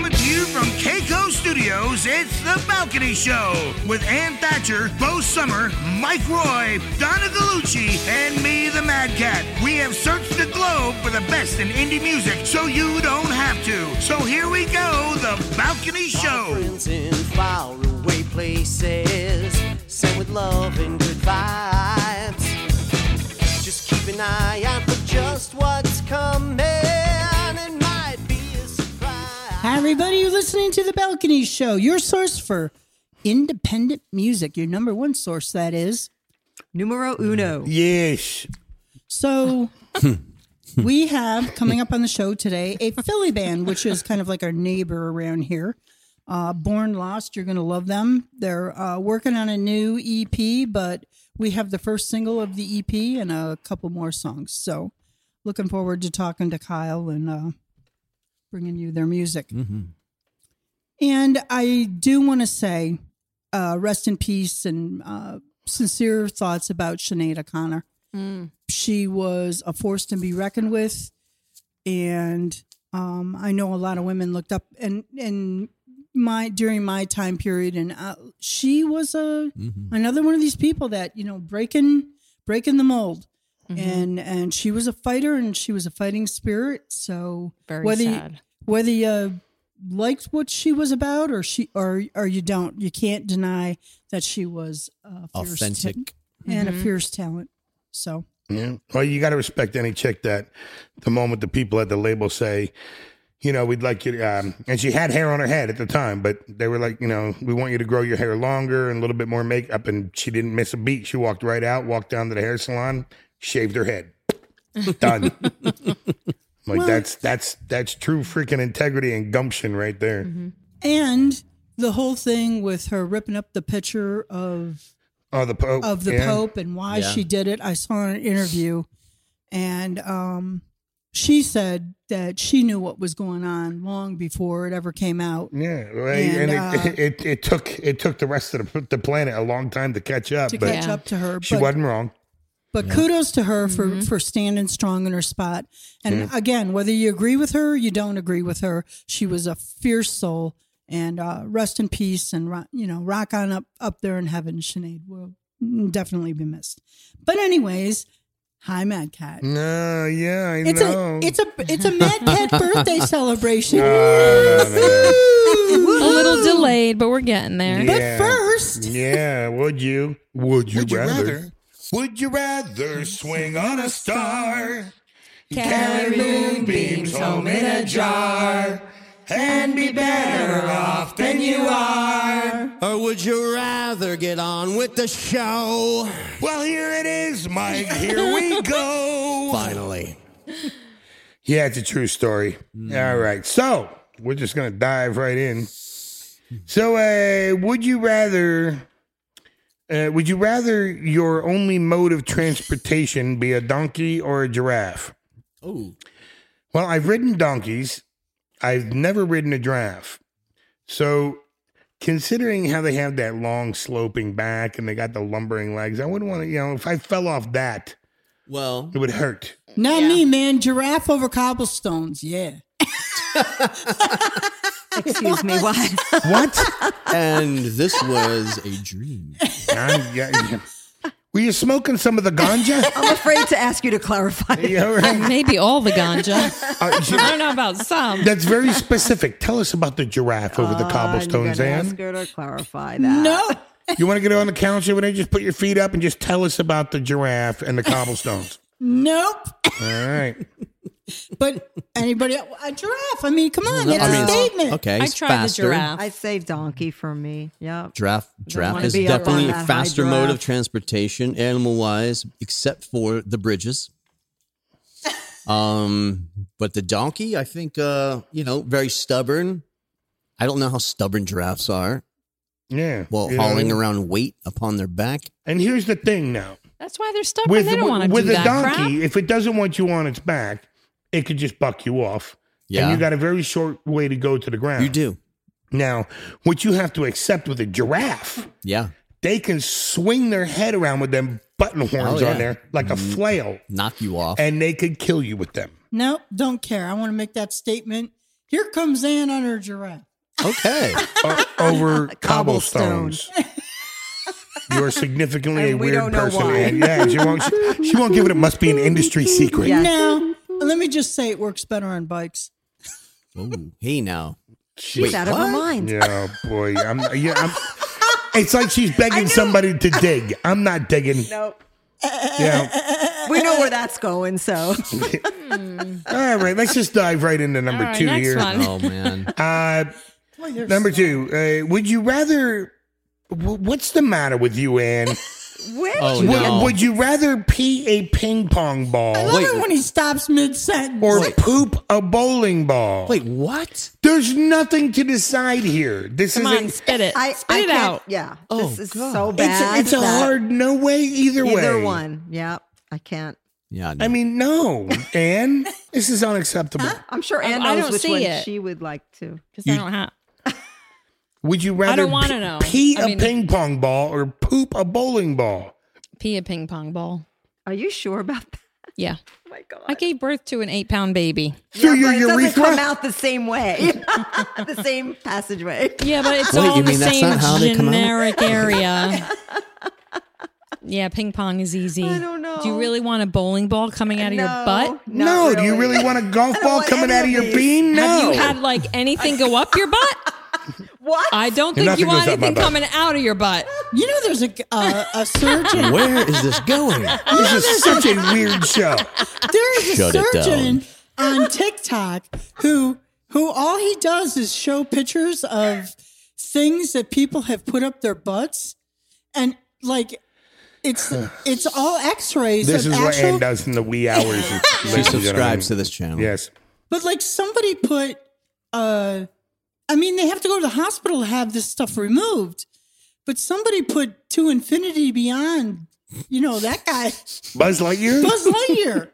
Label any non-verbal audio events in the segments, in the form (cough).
Coming to you from Keiko Studios, it's The Balcony Show with Ann Thatcher, Bo Sommer, Mike Roy, Donna Gallucci, and me, the Madcat. We have searched the globe for the best in indie music so you don't have to. So here we go, The Balcony Show. Friends in faraway places, sent with love and good vibes. Just keep an eye out for just what's coming. Everybody. You're listening to The Balcony Show, your source for independent music, your number one source, that is. Numero uno. Yes. So, (laughs) we have coming up on the show today a Philly band, which is kind of like our neighbor around here. Uh, Born Lost, you're going to love them. They're uh, working on a new EP, but we have the first single of the EP and a couple more songs. So, looking forward to talking to Kyle and uh, bringing you their music. And I do want to say, uh, rest in peace and uh, sincere thoughts about Sinead O'Connor. She was a force to be reckoned with, and um, I know a lot of women looked up and and my during my time period, and uh, she was a another one of these people that you know breaking breaking the mold. And and she was a fighter, and she was a fighting spirit. So Very whether you- sad. Whether you liked what she was about or she or or you don't you can't deny that she was a fierce ta- Authentic. and Mm-hmm. a fierce talent so Yeah. Well, you got to respect any chick that the moment the people at the label say, you know, we'd like you to, um, and she had hair on her head at the time, but they were like, you know, we want you to grow your hair longer and a little bit more makeup. And she didn't miss a beat. She walked right out, walked down to the hair salon, shaved her head. (laughs) Done. Like that's that's that's true freaking integrity and gumption right there. and the whole thing with her ripping up the picture of Oh, the Pope. of the yeah. pope and why Yeah. she did it i saw an interview and um she said that she knew what was going on long before it ever came out Yeah, right. And, and, uh, it, it it took it took the rest of the, the planet a long time to catch up, to but catch up to her she but- wasn't wrong. But kudos to her for for standing strong in her spot. And again, whether you agree with her, or you don't agree with her, she was a fierce soul. And uh, rest in peace, and you know, rock on up up there in heaven. Sinead will definitely be missed. But anyways, hi, Madcat. No, yeah, I It's know. a it's a it's a Madcat (laughs) birthday celebration. A little delayed, but we're getting there. Yeah. But first, yeah, would you? Would you, Would you rather? Rather? Would you rather swing on a star, carry moonbeams home in a jar, and be better off than you are? Or would you rather get on with the show? Well, here it is, Mike. Here we (laughs) go. Finally. Yeah, it's a true story. All right. So we're just going to dive right in. So, uh, would you rather. Uh, would you rather your only mode of transportation be a donkey or a giraffe? Oh. Well, I've ridden donkeys. I've never ridden a giraffe. So, considering how they have that long sloping back and they got the lumbering legs, I wouldn't want to, you know, if I fell off that, Well, it would hurt. not me, man. Giraffe over cobblestones. Yeah. (laughs) (laughs) Excuse me, what? (laughs) What? and this was a dream. Yeah, yeah, yeah. Were you smoking some of the ganja? (laughs) I'm afraid to ask you to clarify. (laughs) Yeah, right. Maybe all the ganja. Uh, she- I don't know about some. that's very specific. Tell us about the giraffe over the cobblestones, Ann. her to clarify that. No. You want to get on the couch over there? Just put your feet up and just tell us about the giraffe and the cobblestones. Nope. All right. But anybody, a giraffe. I mean, come on, I it's a mean, statement. Okay, I tried faster. the giraffe. I saved donkey for me. Yep. Giraffe, giraffe is definitely a faster mode of transportation, animal wise, except for the bridges. (laughs) Um, but the donkey, I think, uh, you know, very stubborn. I don't know how stubborn giraffes are. Yeah. Well, You know, hauling around weight upon their back. And here's the thing now. That's why they're stubborn. With, they don't want to with a donkey, crap. if it doesn't want you on its back, it could just buck you off. Yeah. And you got a very short way to go to the ground. You do. Now, what you have to accept with a giraffe, Yeah. they can swing their head around with them button horns Oh, yeah. on there like a mm-hmm. flail, Knock you off. and they could kill you with them. No, don't care. I want to make that statement. Here comes Ann on her giraffe. Okay. (laughs) O- over Cobblestone. (laughs) cobblestones. You're significantly a And we weird don't know person. why. And yeah, she won't. She, she won't give it. It must be an industry secret. Yeah. Now, let me just say it works better on bikes. Ooh, hey now. She's Wait, out of her mind. Yeah, boy. I'm. Yeah, I'm. It's like she's begging somebody to dig. I'm not digging. Nope. Yeah. we know where that's going. So (laughs) All right. Let's just dive right into number All right, two next here. one. Oh man. (laughs) Uh, number two. Uh, would you rather? wh- What's the matter with you, Ann? Where Oh Would- no. Would you rather pee a ping pong I ball love Wait. it when he stops mid sentence. or poop a bowling ball? Wait, what? There's nothing to decide here. This Come is on, a, spit it. I, spit I it can't- out. Yeah, Oh, this is God. so it's bad. a, it's a that hard no way either way. either one. Yeah, I can't. Yeah. No. I mean, no, Ann, this is unacceptable. I'm sure Ann I knows don't which see one it. she would like to. Because I don't have. Would you rather don't wanna p- know. pee I a mean- ping pong ball or poop a bowling ball? Pee a ping pong ball. Are you sure about that? (laughs) Yeah. Oh my god! I gave birth to an eight pound baby. Through your but it doesn't come out the same way, (laughs) (laughs) the same passageway. Yeah, but it's Wait, all you in the mean that's same not how they come out? generic area. yeah, ping pong is easy. I don't know. Do you really want a bowling ball coming out of your butt? not no. Do you really want a golf ball coming out of of your bean? No. Have you had like anything go up your butt? What? I don't think you want goes up my anything coming out of your butt. You know, there's a uh, a surgeon. (laughs) Where is this going? this is such a weird show. (laughs) There's a Shut it surgeon on TikTok who who all he does is show pictures of things that people have put up their butts, and like it's (sighs) it's all X-rays. This of is what actual, Ann does in the wee hours. (laughs) She subscribes to this channel. Yes. But like somebody put, uh, I mean, they have to go to the hospital to have this stuff removed. But somebody put to infinity beyond, you know, that guy Buzz Lightyear Buzz Lightyear.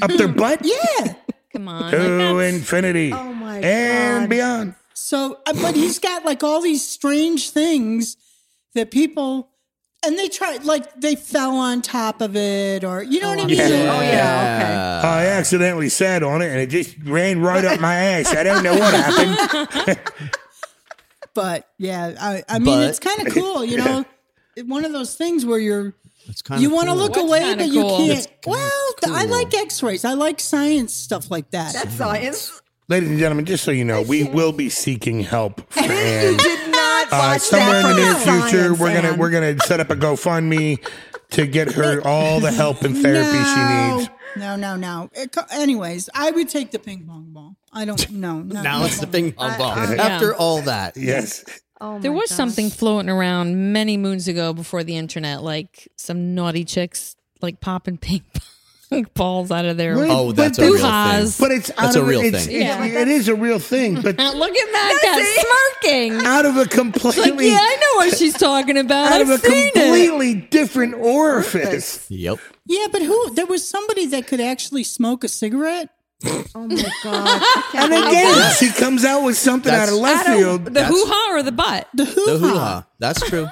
(laughs) up their butt yeah. Come on. like to that's- infinity Oh my and God. beyond. So, uh, but he's got like all these strange things that people, and they try, like they fell on top of it, or you know what I oh, mean? Oh yeah. I accidentally sat on it and it just ran right up my ass. I don't know what happened. (laughs) But yeah, I, I mean, But- it's kind of cool, you know. (laughs) One of those things where you're It's kind you want to look What's away, kinda but you cool? can't. Well, th- I like X-rays. I like science stuff like that. Okay. Science. Ladies and gentlemen, just so you know, we will be seeking help for (laughs) You Ann. did not Uh, watch somewhere in the near future, Science, we're gonna Ann. we're gonna set up a GoFundMe to get her (laughs) all the help and therapy she needs. No, no, no. It co- anyways, I would take the ping pong ball. I don't (laughs) know. now it's the ping pong ball. Yeah. After all that, Yes. Oh There my was gosh. something floating around many moons ago before the internet, like some naughty chicks like popping ping pong balls out of their. Well, oh, But that's a real thing. But it's That's out a of, real it's, thing. it's- it is a real thing, but (laughs) Look at that guy smirking. out of a Like, completely yeah, I know what she's talking about. out of a I've seen it. completely different orifice. (laughs) Yep. Yeah, but who? There was somebody that could actually smoke a cigarette. Oh my god. (laughs) And again, she comes out with something out That's- of left I don't- field. The hoo ha or the butt? The hoo The hoo ha. That's true.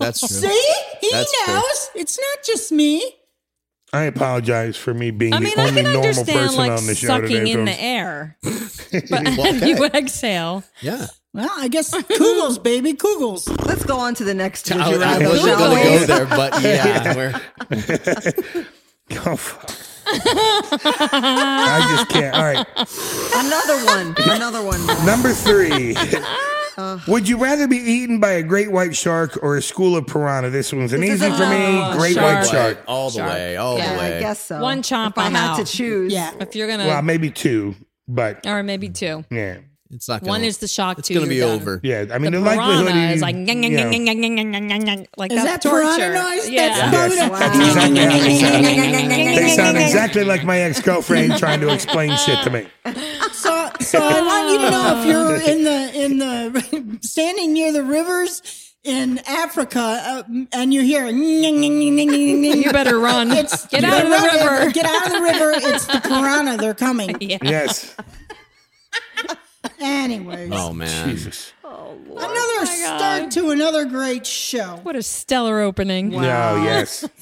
That's true. See, he That's true. knows. It's not just me. I apologize for me being I mean, the I only can normal understand person like on the show sucking today. in the air, (laughs) but (laughs) Well, (laughs) if you exhale. Yeah. Well, I guess Kegels, baby, Kegels. Let's go on to the next. Would I, you I wasn't going to go there, but yeah. We're, Oh, fuck. I just can't. All right. Another one. Another one. Number three. Would you rather be eaten by a great white shark or a school of piranha? This one's an This is easy for me. Great shark. white shark. all the Shark. way. All Yeah, the I way. guess so. One chomp, If I I'm had to choose. Yeah. If you're gonna, Well, maybe two, but or maybe two. yeah, It's not gonna, One is the shock. It's two, going to be done. over. yeah. I mean, The the, likelihood is is like like Is that's that piranha torture. noise? Yeah. That's Yes, Wow. exactly how they sound. They They sound exactly like my ex girlfriend trying to explain shit to me. So, so I want you to know if you're in the in the standing near the rivers in Africa uh, and you hear You better run. It's, Get out of the river. Get out of the river. It's the piranha. They're coming. Yeah. Yes. Anyways, Oh, man. Jesus. another start to another great show. What a stellar opening. No, yes. (laughs)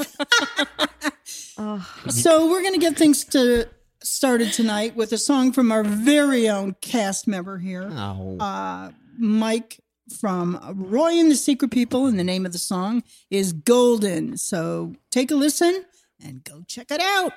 So we're gonna get things to started tonight with a song from our very own cast member here, Oh. uh, Mike from Roi and the Secret People, and the name of the song is Golden. So take a listen and go check it out.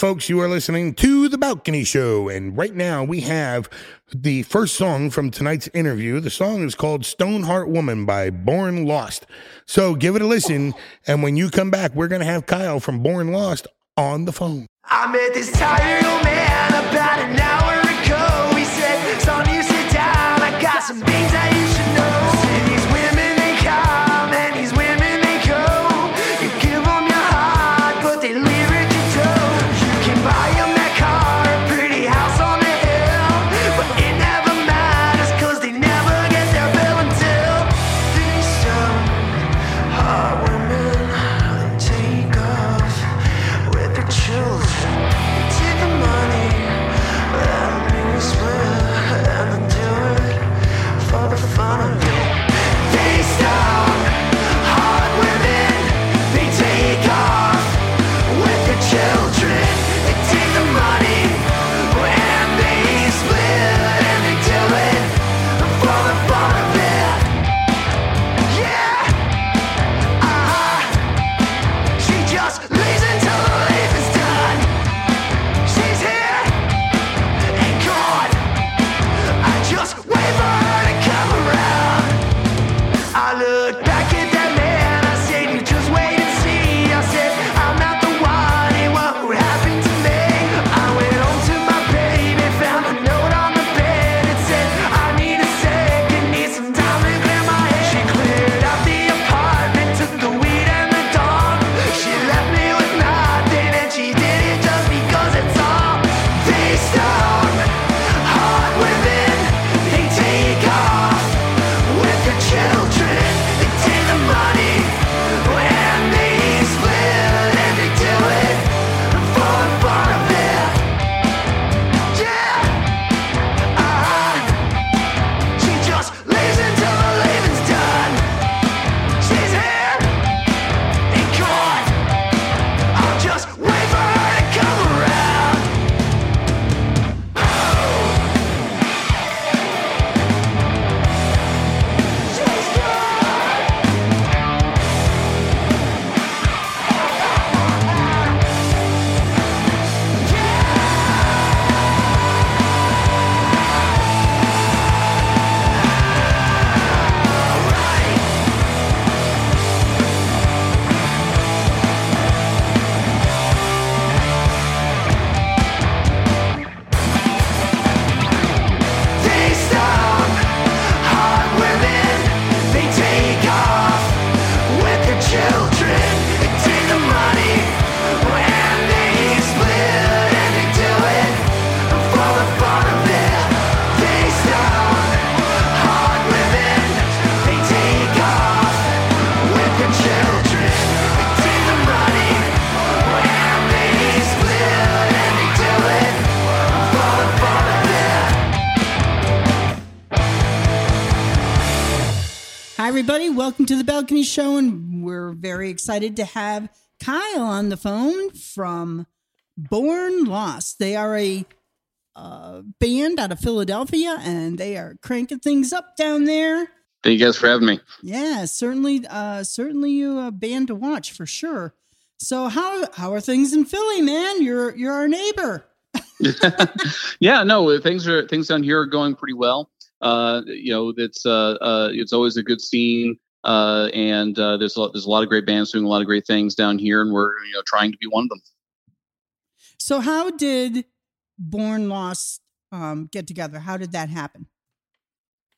Folks, you are listening to The Balcony Show. And right now we have the first song from tonight's interview. The song is called Stoneheart Woman by Born Lost. So give it a listen. And when you come back, we're going to have Kyle from Born Lost on the phone. I met this tired old man about an hour ago. He said, Son, you sit down. I got some that To Show, and we're very excited to have Kyle on the phone from Born Lost. They are a uh, band out of Philadelphia, and they are cranking things up down there. Thank you guys for having me. Yeah, certainly, uh, certainly you a band to watch for sure. So how how are things in Philly, man? You're you're our neighbor. (laughs) (laughs) yeah, no, things are things down here are going pretty well. Uh, you know, it's uh, uh, it's always a good scene, uh, and uh, there's a lot, there's a lot of great bands doing a lot of great things down here, and we're you know trying to be one of them. So how did Born Lost um, get together? How did that happen?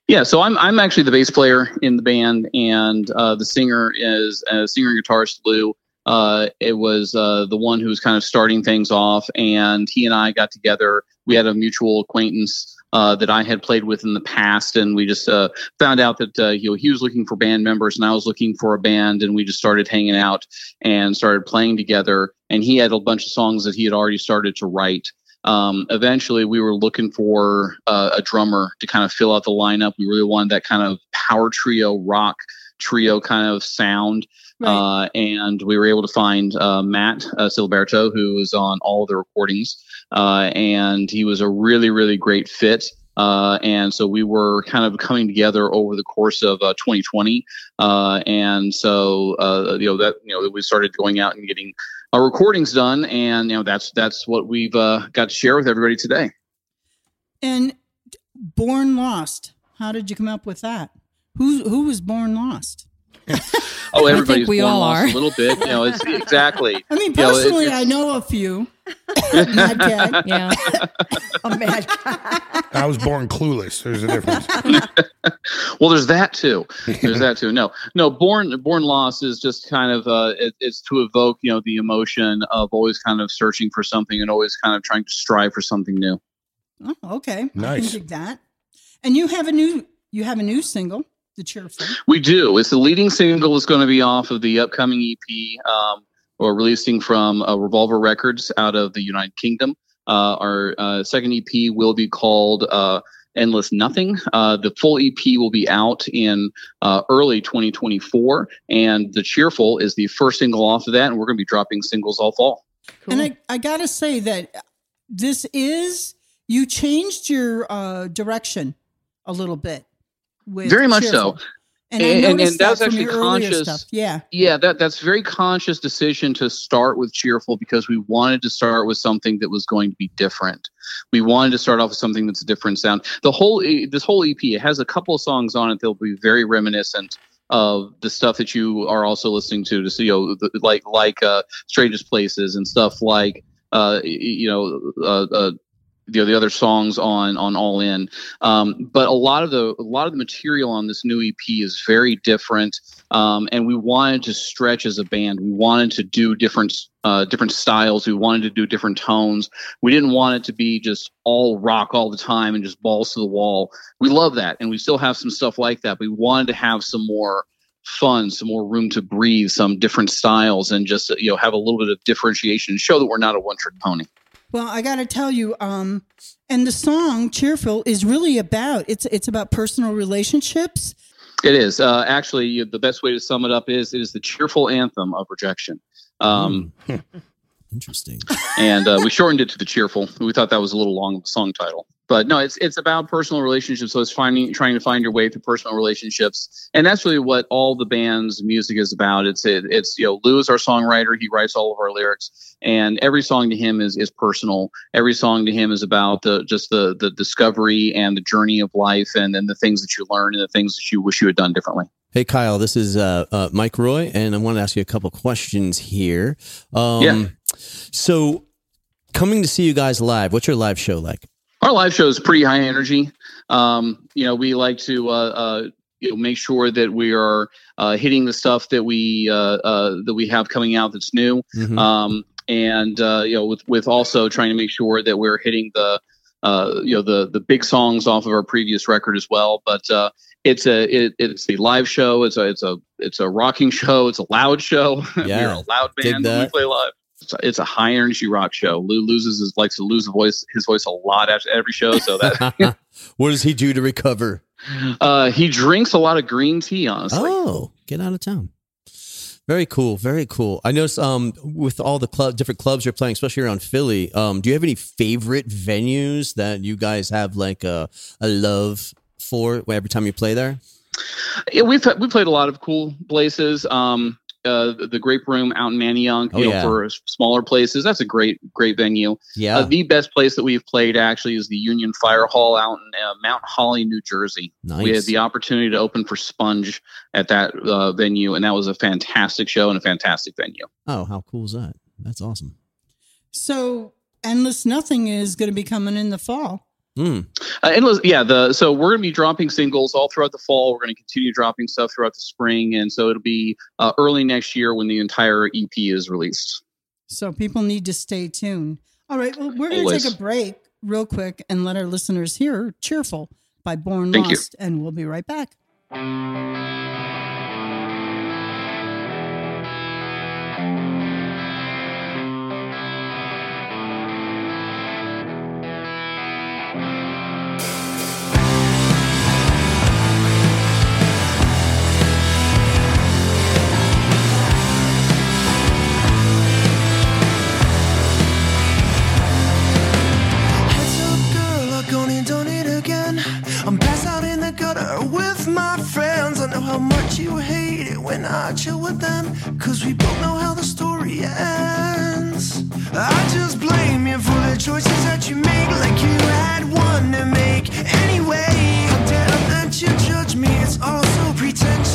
Yeah, so I'm I'm actually the bass player in the band, and uh, the singer is uh, singer and guitarist Lou. Uh, it was uh, the one who was kind of starting things off, and he and I got together. We had a mutual acquaintance uh, that I had played with in the past, and we just uh, found out that uh, you know he was looking for band members, and I was looking for a band, and we just started hanging out and started playing together. And he had a bunch of songs that he had already started to write. Um, eventually, we were looking for uh, a drummer to kind of fill out the lineup. We really wanted that kind of power trio, rock trio kind of sound. Uh, and we were able to find uh, Matt uh, Silberto, who was on all the recordings, uh, and he was a really, really great fit. Uh, and so we were kind of coming together over the course of uh, 2020, uh, and so uh, you know that you know we started going out and getting our recordings done, and you know that's that's what we've uh, got to share with everybody today. And Born Lost. How did you come up with that? Who who was Born Lost? (laughs) Oh, I everybody's we born all lost are. a little bit, you know. It's exactly. I mean, You know, it- personally, I know a few. (laughs) Madcat. (laughs) Yeah. Oh man. I was born clueless. There's a difference. well there's that too there's that too no no born born lost is just kind of uh it, it's to evoke you know the emotion of always kind of searching for something and always kind of trying to strive for something new Oh, okay. I Nice. can dig that. And you have a new you have a new single, The Cheerful. we do it's the leading single is going to be off of the upcoming ep um or releasing from uh, revolver records out of the united kingdom uh our uh, second ep will be called uh Endless Nothing. Uh, the full EP will be out in uh, early 2024, and The Cheerful is the first single off of that, and we're going to be dropping singles all fall. And I, I gotta say that this is you changed your uh, direction a little bit. With Very much Cheerful. so. And, And- and- and that was actually conscious. Yeah. Yeah, that that's very conscious decision to start with cheerful because we wanted to start with something that was going to be different. We wanted to start off with something that's a different sound. The whole this whole EP it has a couple of songs on it that'll be very reminiscent of the stuff that you are also listening to to see you know, the, like like uh strangest places and stuff like uh you know uh, uh the, the other songs on on all in um but a lot of the a lot of the material on this new ep is very different um, and we wanted to stretch as a band. We wanted to do different uh, different styles. We wanted to do different tones. We didn't want it to be just all rock all the time and just balls to the wall. We love that, and we still have some stuff like that. But we wanted to have some more fun, some more room to breathe, some different styles, and just you know have a little bit of differentiation. And show that we're not a one trick pony. Well, I got to tell you, um, and the song "Cheerful" is really about it's it's about personal relationships. It is uh, actually you- the best way to sum it up is it is the cheerful anthem of rejection. Um, (laughs) Interesting. and uh, we shortened it to the cheerful. We thought that was a little long of a song title, but no, it's it's about personal relationships. So it's finding trying to find your way through personal relationships, and that's really what all the band's music is about. It's it, it's you know Lou is our songwriter. He writes all of our lyrics, and every song to him is is personal. Every song to him is about the just the the discovery and the journey of life, and then the things that you learn and the things that you wish you had done differently. Hey, Kyle, this is uh, uh, Mike Roy, and I want to ask you a couple questions here. Um, Yeah. So, coming to see you guys live, what's your live show like? Our live show is pretty high energy. Um, you know, we like to uh, uh, you know, make sure that we are uh, hitting the stuff that we uh, uh, that we have coming out that's new, Mhm. um, and uh, you know, with with also trying to make sure that we're hitting the uh, you know the the big songs off of our previous record as well. But uh, it's a it, it's a live show. It's a it's a it's a rocking show. It's a loud show. Yeah. (laughs) We're a loud band. We play live. It's a, it's a high energy rock show. Lou loses his likes to lose voice his voice a lot after every show. So that (laughs) (laughs) what does he do to recover? Uh, he drinks a lot of green tea. Honestly, Oh, get out of town. Very cool. Very cool. I noticed um, with all the club, different clubs you're playing, especially around Philly. Um, do you have any favorite venues that you guys have like a, a love for every time you play there? Yeah, we've we played a lot of cool places. Um, uh, the Grape Room out in Manayunk, Oh, you know, yeah. for smaller places. That's a great, great venue. Yeah. Uh, the best place that we've played actually is the Union Fire Hall out in uh, Mount Holly, New Jersey. Nice. We had the opportunity to open for Sponge at that uh, venue, and that was a fantastic show and a fantastic venue. oh, how cool is that? That's awesome. So, Endless Nothing is going to be coming in the fall. Mm. Uh, endless, yeah. The so we're gonna be dropping singles all throughout the fall. We're gonna continue dropping stuff throughout the spring, and so it'll be uh, early next year when the entire EP is released. So, people need to stay tuned. All right. Well, we're going to take a break real quick and let our listeners hear Cheerful by Born Thank you. Lost. And we'll be right back. My friends. I know how much you hate it when I chill with them. Cause we both know how the story ends. I just blame you for the choices that you make, like you had one to make. Anyway, how dare that you judge me? It's all so pretentious.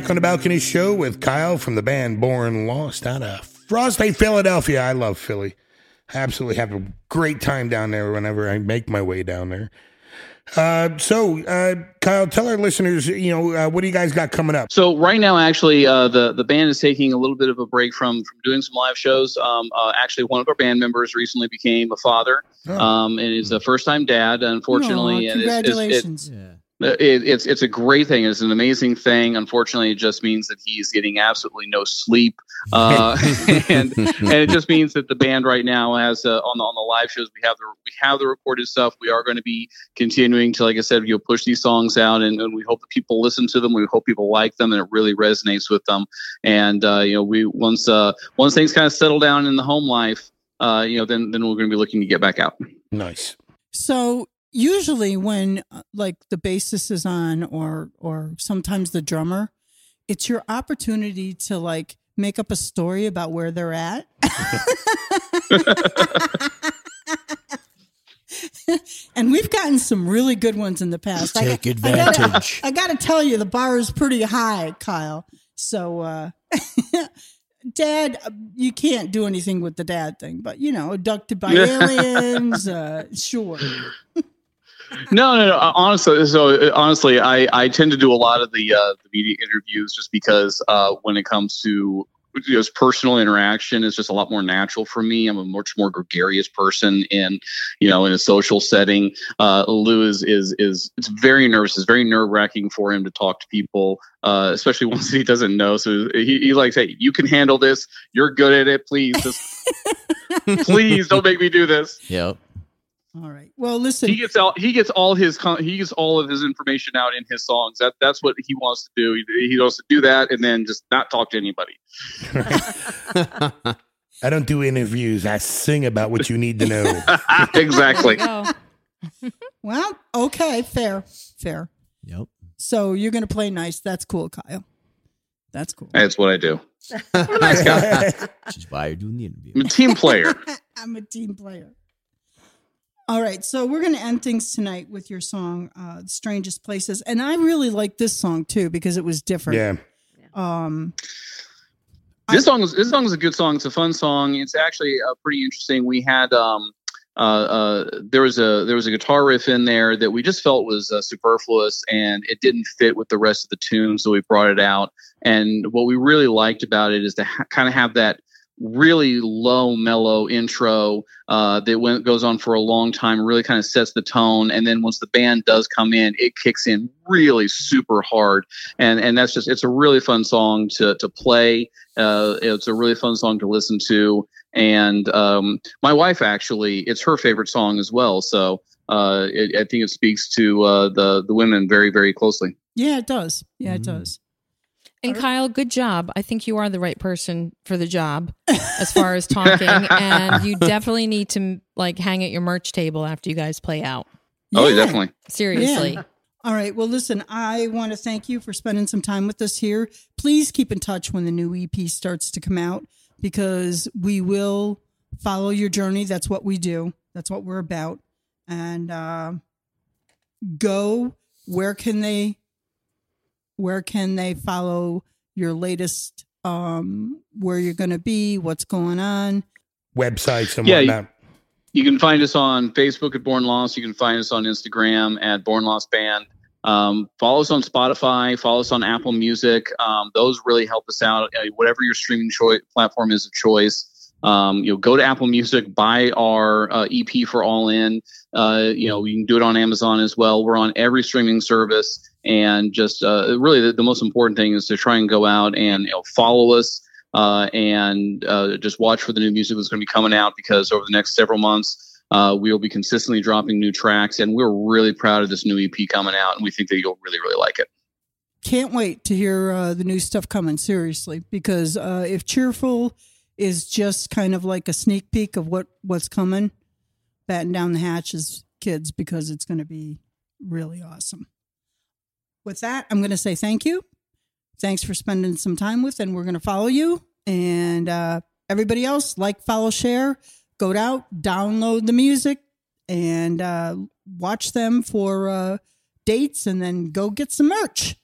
Back on the balcony show with Kyle from the band Born Lost out of Frosty, Philadelphia. I love Philly. I absolutely have a great time down there whenever I make my way down there. Uh, so, uh, Kyle, tell our listeners, you know, uh, what do you guys got coming up? So right now, actually, uh, the the band is taking a little bit of a break from from doing some live shows. Um, uh, actually, one of our band members recently became a father, Oh. um, and is a first time dad. Unfortunately, Aw, and it's- it's- it- congratulations. Yeah. It, it's it's a great thing. It's an amazing thing. Unfortunately, it just means that he's getting absolutely no sleep, uh, (laughs) and and it just means that the band right now has uh, on the on the live shows we have the we have the recorded stuff. We are going to be continuing to, like I said, you know, push these songs out, and, and we hope that people listen to them. We hope people like them, and it really resonates with them. And uh, you know, we once uh, once things kind of settle down in the home life, uh, you know, then then we're going to be looking to get back out. Nice. So usually when uh, like the bassist is on or or sometimes the drummer, it's your opportunity to like make up a story about where they're at. (laughs) and we've gotten some really good ones in the past. I- Take I advantage. gotta, I gotta tell you, the bar is pretty high, Kyle. So, uh, (laughs) dad, uh, you can't do anything with the dad thing, but you know, abducted by aliens, uh, sure. (laughs) no, no, no. Honestly, so uh, honestly, I, I tend to do a lot of the uh, the media interviews just because uh, when it comes to just personal interaction, it's just a lot more natural for me. I'm a much more gregarious person in you know in a social setting. Uh, Lou is is is it's very nervous. It's very nerve wracking for him to talk to people, uh, especially (laughs) ones that he doesn't know. So he, he likes, hey, you can handle this. You're good at it. Please, just (laughs) please don't make me do this. Yep. All right. Well, listen, he gets all he gets all his he gets all of his information out in his songs. That that's what he wants to do. He, he wants to do that and then just not talk to anybody. (laughs) I don't do interviews. I sing about what you need to know. (laughs) exactly. (laughs) Well, okay, fair, fair. Yep. So you're gonna play nice. That's cool, Kyle. That's cool. That's what I do. I'm a nice guy. Which is why you're doing the interview. I'm a team player. I'm a team player. All right, so we're going to end things tonight with your song, uh, "Strangest Places," and I really like this song too because it was different. yeah. Um, This song is this song is a good song. It's a fun song. It's actually uh, pretty interesting. We had um uh, uh there was a there was a guitar riff in there that we just felt was uh, superfluous and it didn't fit with the rest of the tune, so we brought it out. And what we really liked about it is to ha- kind of have that really low mellow intro uh, that went, goes on for a long time really kind of sets the tone and then once the band does come in it kicks in really super hard and and that's just it's a really fun song to to play uh, it's a really fun song to listen to and um, my wife actually it's her favorite song as well so uh, it, i think it speaks to uh, the the women very very closely yeah, it does. Yeah, it Mm. does. And Kyle, good job. I think you are the right person for the job as far as talking. (laughs) and you definitely need to like hang at your merch table after you guys play out. oh definitely Seriously. Yeah. All right. Well, listen, I want to thank you for spending some time with us here. Please keep in touch when the new EP starts to come out because we will follow your journey. That's what we do, that's what we're about. And uh, go, where can they? Where can they follow your latest? Um, where you're going to be? What's going on? Websites and Yeah, you- whatnot. You can find us on Facebook at Born Lost. You can find us on Instagram at Born Lost Band. Um, follow us on Spotify. Follow us on Apple Music. Um, those really help us out. Uh, whatever your streaming choi- platform is of choice. Um, you know, go to Apple Music, buy our uh, EP for All In. Uh, you know, you can do it on Amazon as well. We're on every streaming service, and just uh, really the, the most important thing is to try and go out and you know follow us uh, and uh, just watch for the new music that's going to be coming out because over the next several months, uh, we will be consistently dropping new tracks, and we're really proud of this new EP coming out, and we think that you'll really, really like it. can't wait to hear uh, the new stuff coming seriously because uh, if cheerful is just kind of like a sneak peek of what what's coming batten down the hatches kids because it's going to be really awesome with that i'm going to say thank you. Thanks for spending some time with and we're going to follow you. And uh, everybody else like follow share go out download the music and uh, watch them for uh, dates and then go get some merch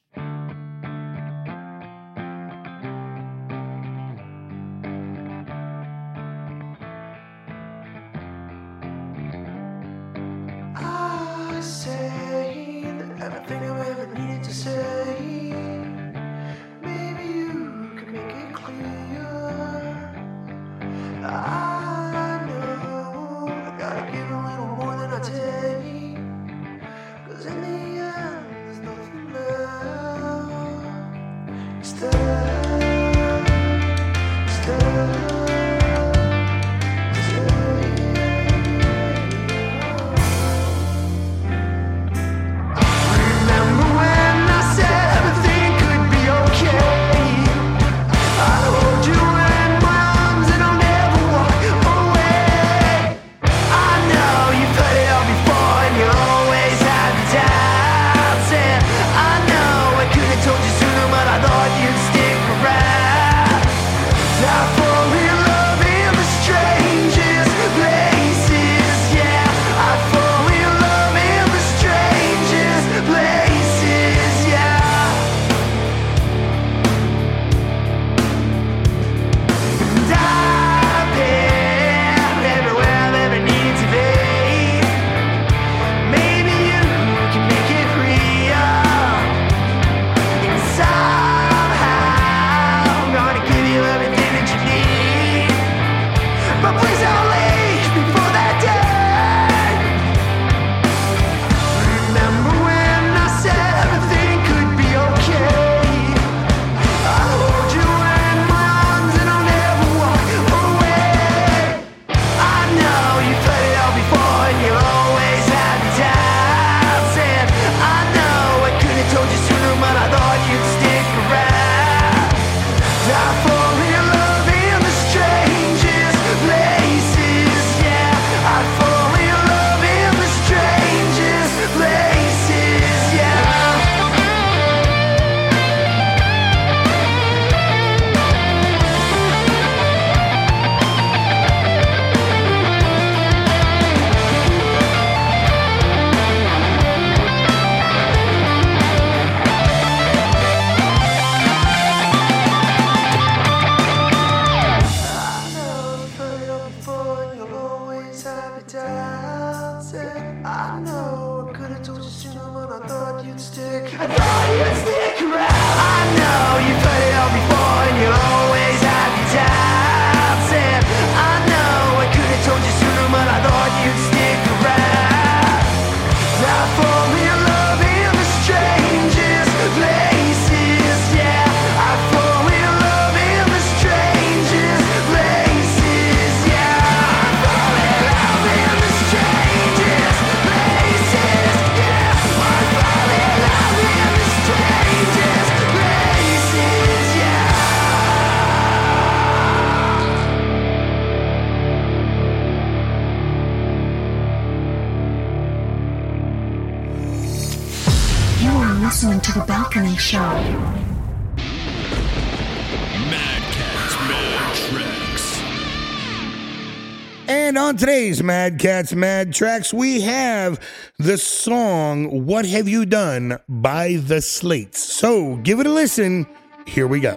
Mad Cats, Mad Tracks. And on today's Madcat's, Mad Tracks, we have the song What Have You Done by The Slates. So give it a listen. Here we go.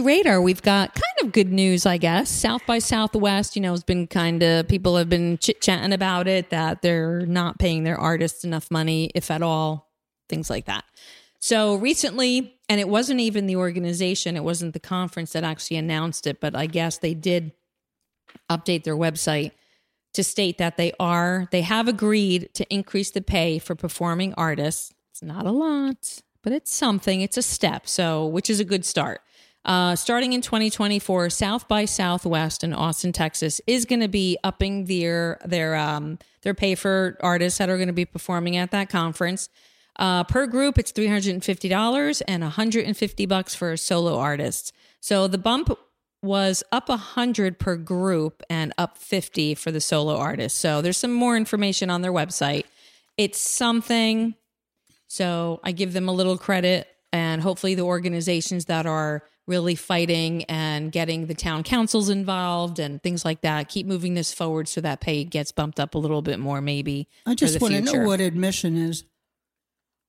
Radar, we've got kind of good news, I guess. South by Southwest, you know, has been kind of, people have been chit chatting about it, that they're not paying their artists enough money, if at all, things like that. So recently, and it wasn't even the organization, it wasn't the conference that actually announced it, but I guess they did update their website to state that they are, they have agreed to increase the pay for performing artists. It's not a lot, but it's something, it's a step. So, which is a good start. Uh, starting in 2024, South by Southwest in Austin, Texas, is going to be upping their their um, their pay for artists that are going to be performing at that conference. Uh, per group, it's three hundred and fifty dollars and one hundred and fifty bucks for solo artist. So the bump was up a hundred per group and up fifty for the solo artist. So there's some more information on their website. It's something. So I give them a little credit, and hopefully the organizations that are really fighting and getting the town councils involved and things like that keep moving this forward so that pay gets bumped up a little bit more maybe I just want to know what admission is.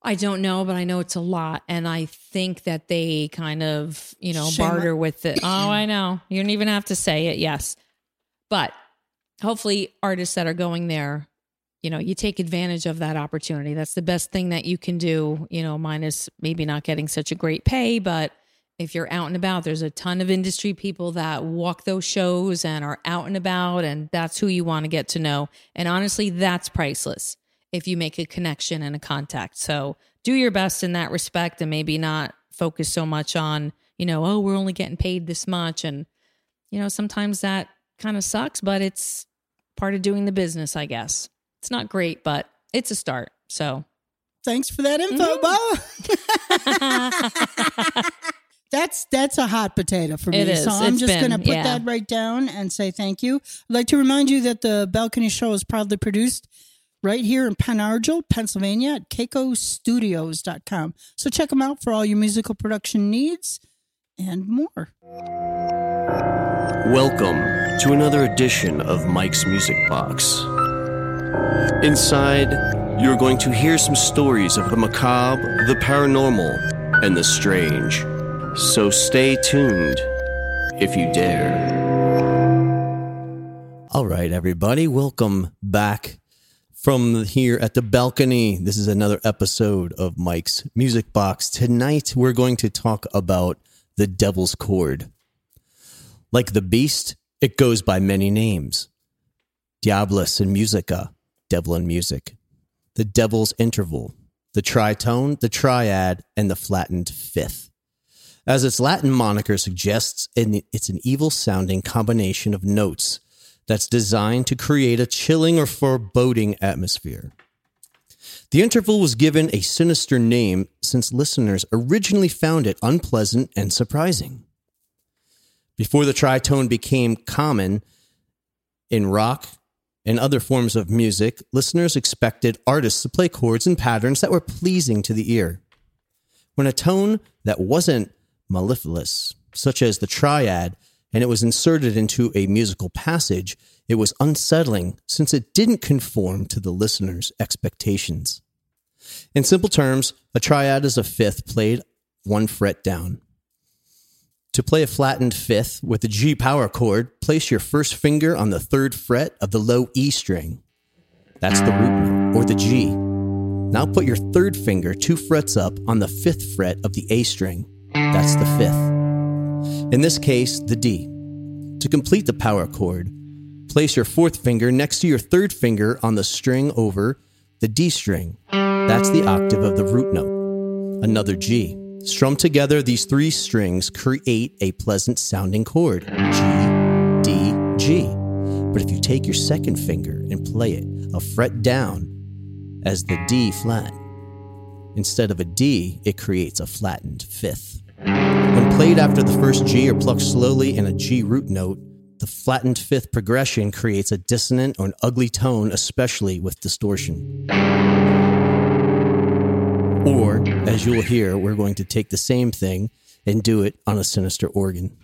I don't know, but I know it's a lot, and I think that they kind of, you know, Shame barter on- with it. (clears throat) Oh, I know. You don't even have to say it. Yes, but hopefully, artists that are going there, you know, you take advantage of that opportunity. That's the best thing that you can do. You know, minus maybe not getting such a great pay, but if you're out and about, there's a ton of industry people that walk those shows and are out and about, and that's who you want to get to know. And honestly, that's priceless if you make a connection and a contact. So do your best in that respect and maybe not focus so much on, you know, oh, we're only getting paid this much. And, you know, sometimes that kind of sucks, but it's part of doing the business, I guess. It's not great, but it's a start. So Thanks for that info, mm-hmm. Bo. (laughs) (laughs) that's that's a hot potato for me. It is. So I'm It's just going to put yeah. that right down and say thank you. I'd like to remind you that the Balcony Show is proudly produced right here in Pen Argyl, Pennsylvania at keikostudios.com. So check them out for all your musical production needs and more. Welcome to another edition of Mike's Music Box. Inside, you're going to hear some stories of the macabre, the paranormal, and the strange. So stay tuned if you dare. All right, everybody, welcome back from here at the balcony. This is another episode of Mike's Music Box. Tonight, we're going to talk about the Devil's Chord. Like the beast, it goes by many names Diabolus in Musica, Devil in Music, the Devil's Interval, the Tritone, the Triad, and the Flattened Fifth. As its Latin moniker suggests, it's an evil sounding combination of notes that's designed to create a chilling or foreboding atmosphere. The interval was given a sinister name since listeners originally found it unpleasant and surprising. Before the tritone became common in rock and other forms of music, listeners expected artists to play chords and patterns that were pleasing to the ear. When a tone that wasn't mellifluous, such as the triad, and it was inserted into a musical passage, it was unsettling since it didn't conform to the listener's expectations. In simple terms, a triad is a fifth played one fret down. To play a flattened fifth with a G power chord, place your first finger on the third fret of the low E string. That's the root note, or the G. Now put your third finger two frets up on the fifth fret of the A string. That's the fifth. In this case, the D. To complete the power chord, place your fourth finger next to your third finger on the string over the D string. That's the octave of the root note. Another G. Strum together, these three strings create a pleasant sounding chord G, D, G. But if you take your second finger and play it a fret down as the D flat, instead of a D, it creates a flattened fifth. When played after the first G or plucked slowly in a G root note, the flattened fifth progression creates a dissonant or an ugly tone, especially with distortion. Or, as you'll hear, we're going to take the same thing and do it on a sinister organ.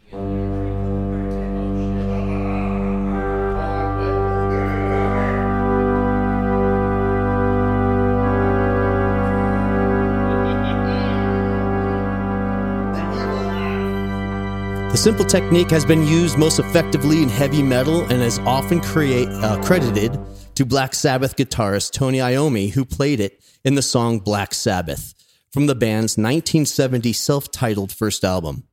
Simple technique has been used most effectively in heavy metal and is often create, uh, credited to Black Sabbath guitarist Tony Iommi, who played it in the song Black Sabbath from the band's 1970 self titled first album.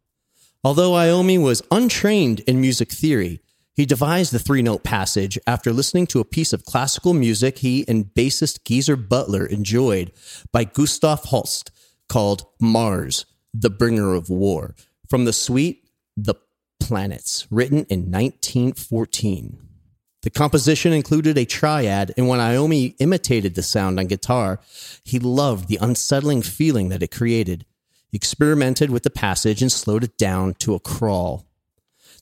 Although Iommi was untrained in music theory, he devised the three note passage after listening to a piece of classical music he and bassist Geezer Butler enjoyed by Gustav Holst called Mars, the Bringer of War, from the suite The Planets, written in 1914. The composition included a triad, and when Iommi imitated the sound on guitar, he loved the unsettling feeling that it created. He experimented with the passage and slowed it down to a crawl.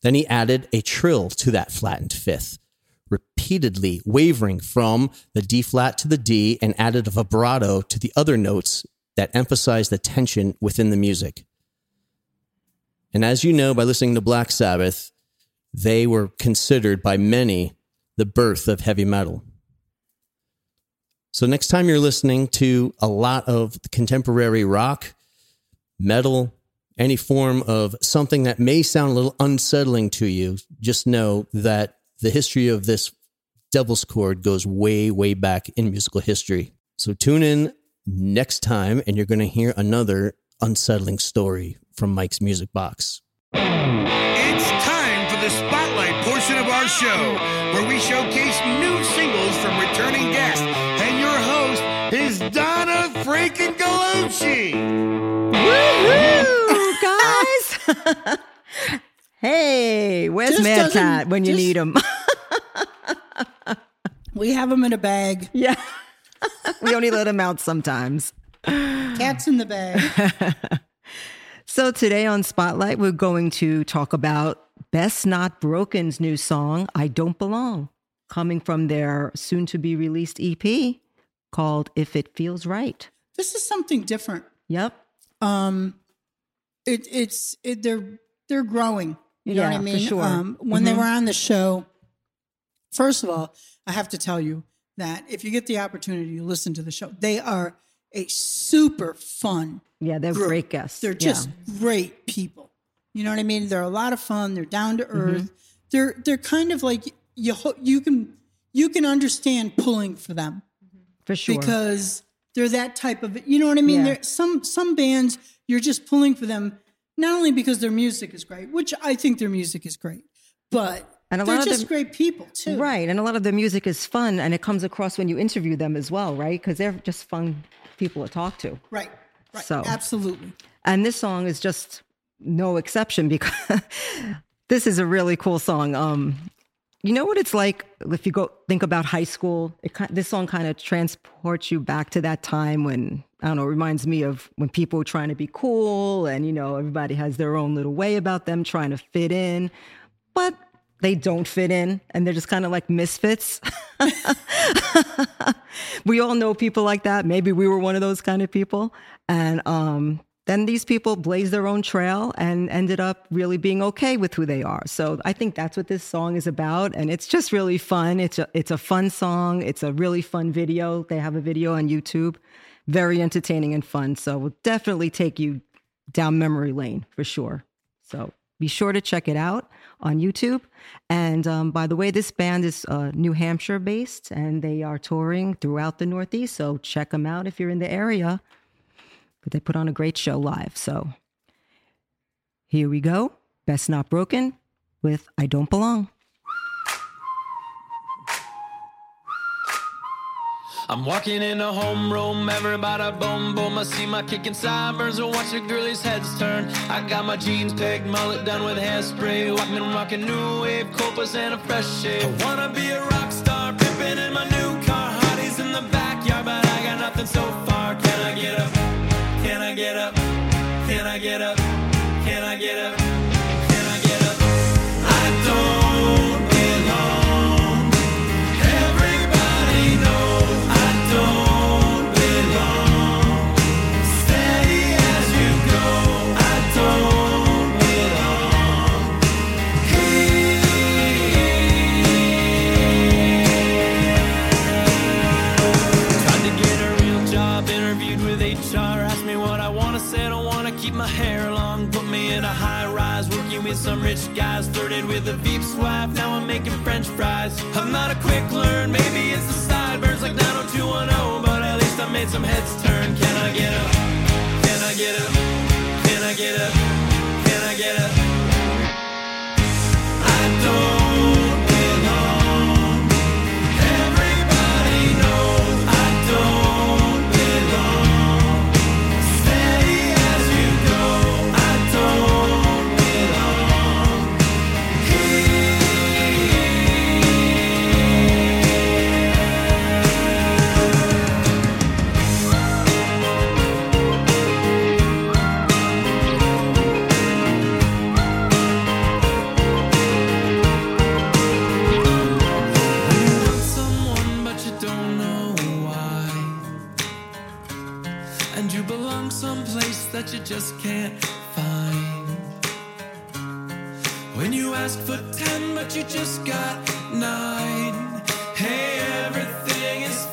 Then he added a trill to that flattened fifth, repeatedly wavering from the D flat to the D and added a vibrato to the other notes that emphasized the tension within the music. And as you know by listening to Black Sabbath, they were considered by many the birth of heavy metal. So next time you're listening to a lot of contemporary rock, metal, any form of something that may sound a little unsettling to you, just know that the history of this devil's chord goes way, way back in musical history. So tune in next time and you're going to hear another unsettling story from Mike's Music Box. It's time for the spotlight portion of our show, where we showcase new singles from returning guests. And your host is Donna freaking Gallucci. Woohoo, (laughs) guys! (laughs) hey, where's Just Madcat when you just- need him? (laughs) We have him in a bag. yeah, we only let him out sometimes. Cats in the bag. So today on Spotlight, we're going to talk about Best Not Broken's new song, I Don't Belong, coming from their soon to be released EP called If It Feels Right. This is something different. Yep. Um, it, it's it, they're they're growing. You know what I for mean? sure. Um, when they Mhm. were on the show, first of all, I have to tell you that if you get the opportunity to listen to the show, they are a super fun. Yeah, they're group. great guests. They're Yeah. just great people. You know what I mean? They're a lot of fun. They're down to earth. Mm-hmm. They're they're kind of like you. You can you can understand pulling for them for sure. because they're that type of you know what I mean. Yeah. Some some bands you're just pulling for them not only because their music is great, which I think their music is great, but And a they're lot of just them- great people too. Right. And a lot of the music is fun and it comes across when you interview them as well, right? Because they're just fun people to talk to. Right. Right. So- absolutely. And this song is just no exception because (laughs) this is a really cool song. Um, you know what it's like if you go think about high school. It, this song kind of transports you back to that time when I don't know. Reminds me of when people were trying to be cool, and you know everybody has their own little way about them trying to fit in, but they don't fit in, and they're just kind of like misfits. (laughs) we all know people like that. Maybe we were one of those kind of people. And um, then these people blazed their own trail and ended up really being okay with who they are. So I think that's what this song is about. And it's just really fun. It's a, it's a fun song. It's a really fun video. They have a video on YouTube. Very entertaining and fun. So we'll definitely take you down memory lane for sure. So be sure to check it out on YouTube. And um, by the way, this band is uh, New Hampshire based and they are touring throughout the Northeast. So check them out if you're in the area. But they put on a great show live. So here we go. Best Not Broken with I Don't Belong. I'm walking in a homeroom, everybody boom boom. I see my kicking sideburns and watch the girlies' heads turn. I got my jeans pegged, mullet done with hairspray. Walking rocking new wave, copas and a fresh shave. I wanna be a rock star, pimping in my new car. Hotties in the backyard, but I got nothing so far. Can I get up? Can I get up? Can I get up? Can I get up? Some rich guys flirted with a Veep's wife. Now I'm making French fries. I'm not a quick learn, maybe it's the sideburns like 90210, but at least I made some heads turn. Can I get up? Can I get up? Can I get up? Can I get up? I don't belong someplace that you just can't find. When you ask for ten, but you just got nine. Hey, everything is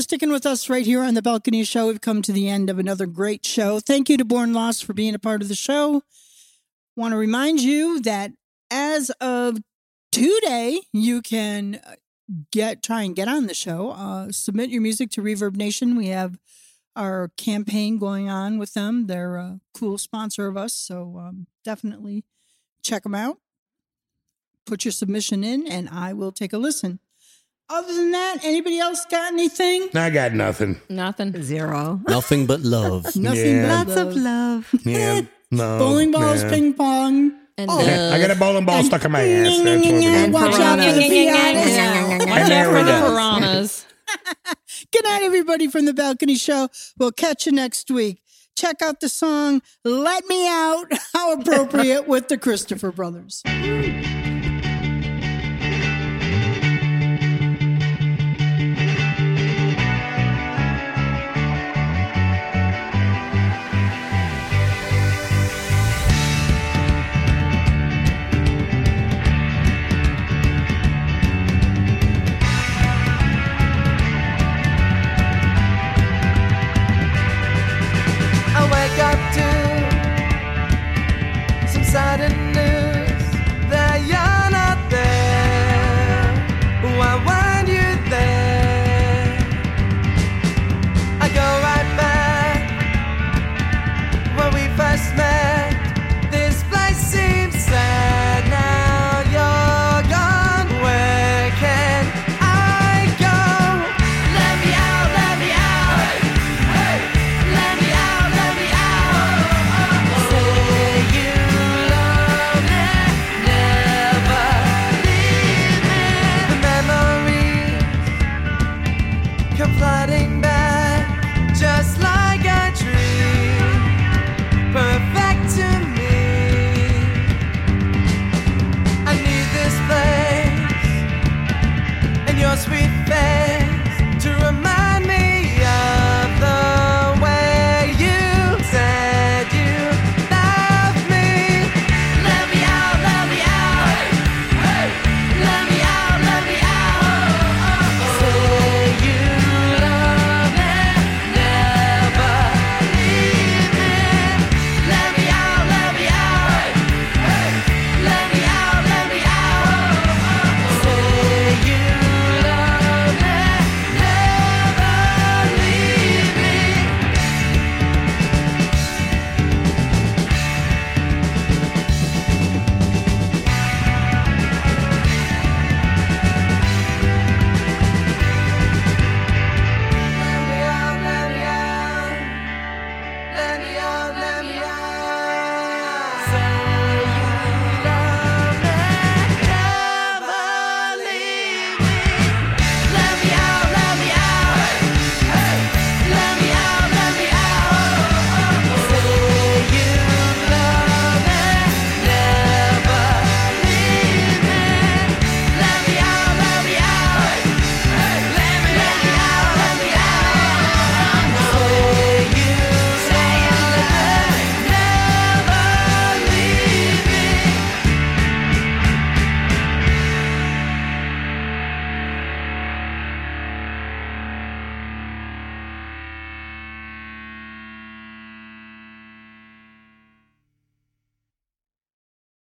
for sticking with us right here on the Balcony Show. We've come to the end of another great show. Thank you to Born Lost for being a part of the show. Want to remind you that as of today, you can uh, get try and get on the show. Uh, submit your music to ReverbNation. We have our campaign going on with them. They're a cool sponsor of us, so um, definitely check them out. Put your submission in, and I will take a listen. Other than that, anybody else got anything? I got nothing. Nothing. Zero. Nothing but love. (laughs) Nothing Yeah. but Lots of love. (laughs) Yeah. No. bowling balls, yeah. ping pong. And Oh. uh, I got a bowling ball stuck in my ass. That's what we And watch out for the piranhas. watch out for the go. piranhas. (laughs) Good night, everybody from the Balcony Show. We'll catch you next week. Check out the song Let Me Out. How appropriate with the Christopher Brothers. Sweet.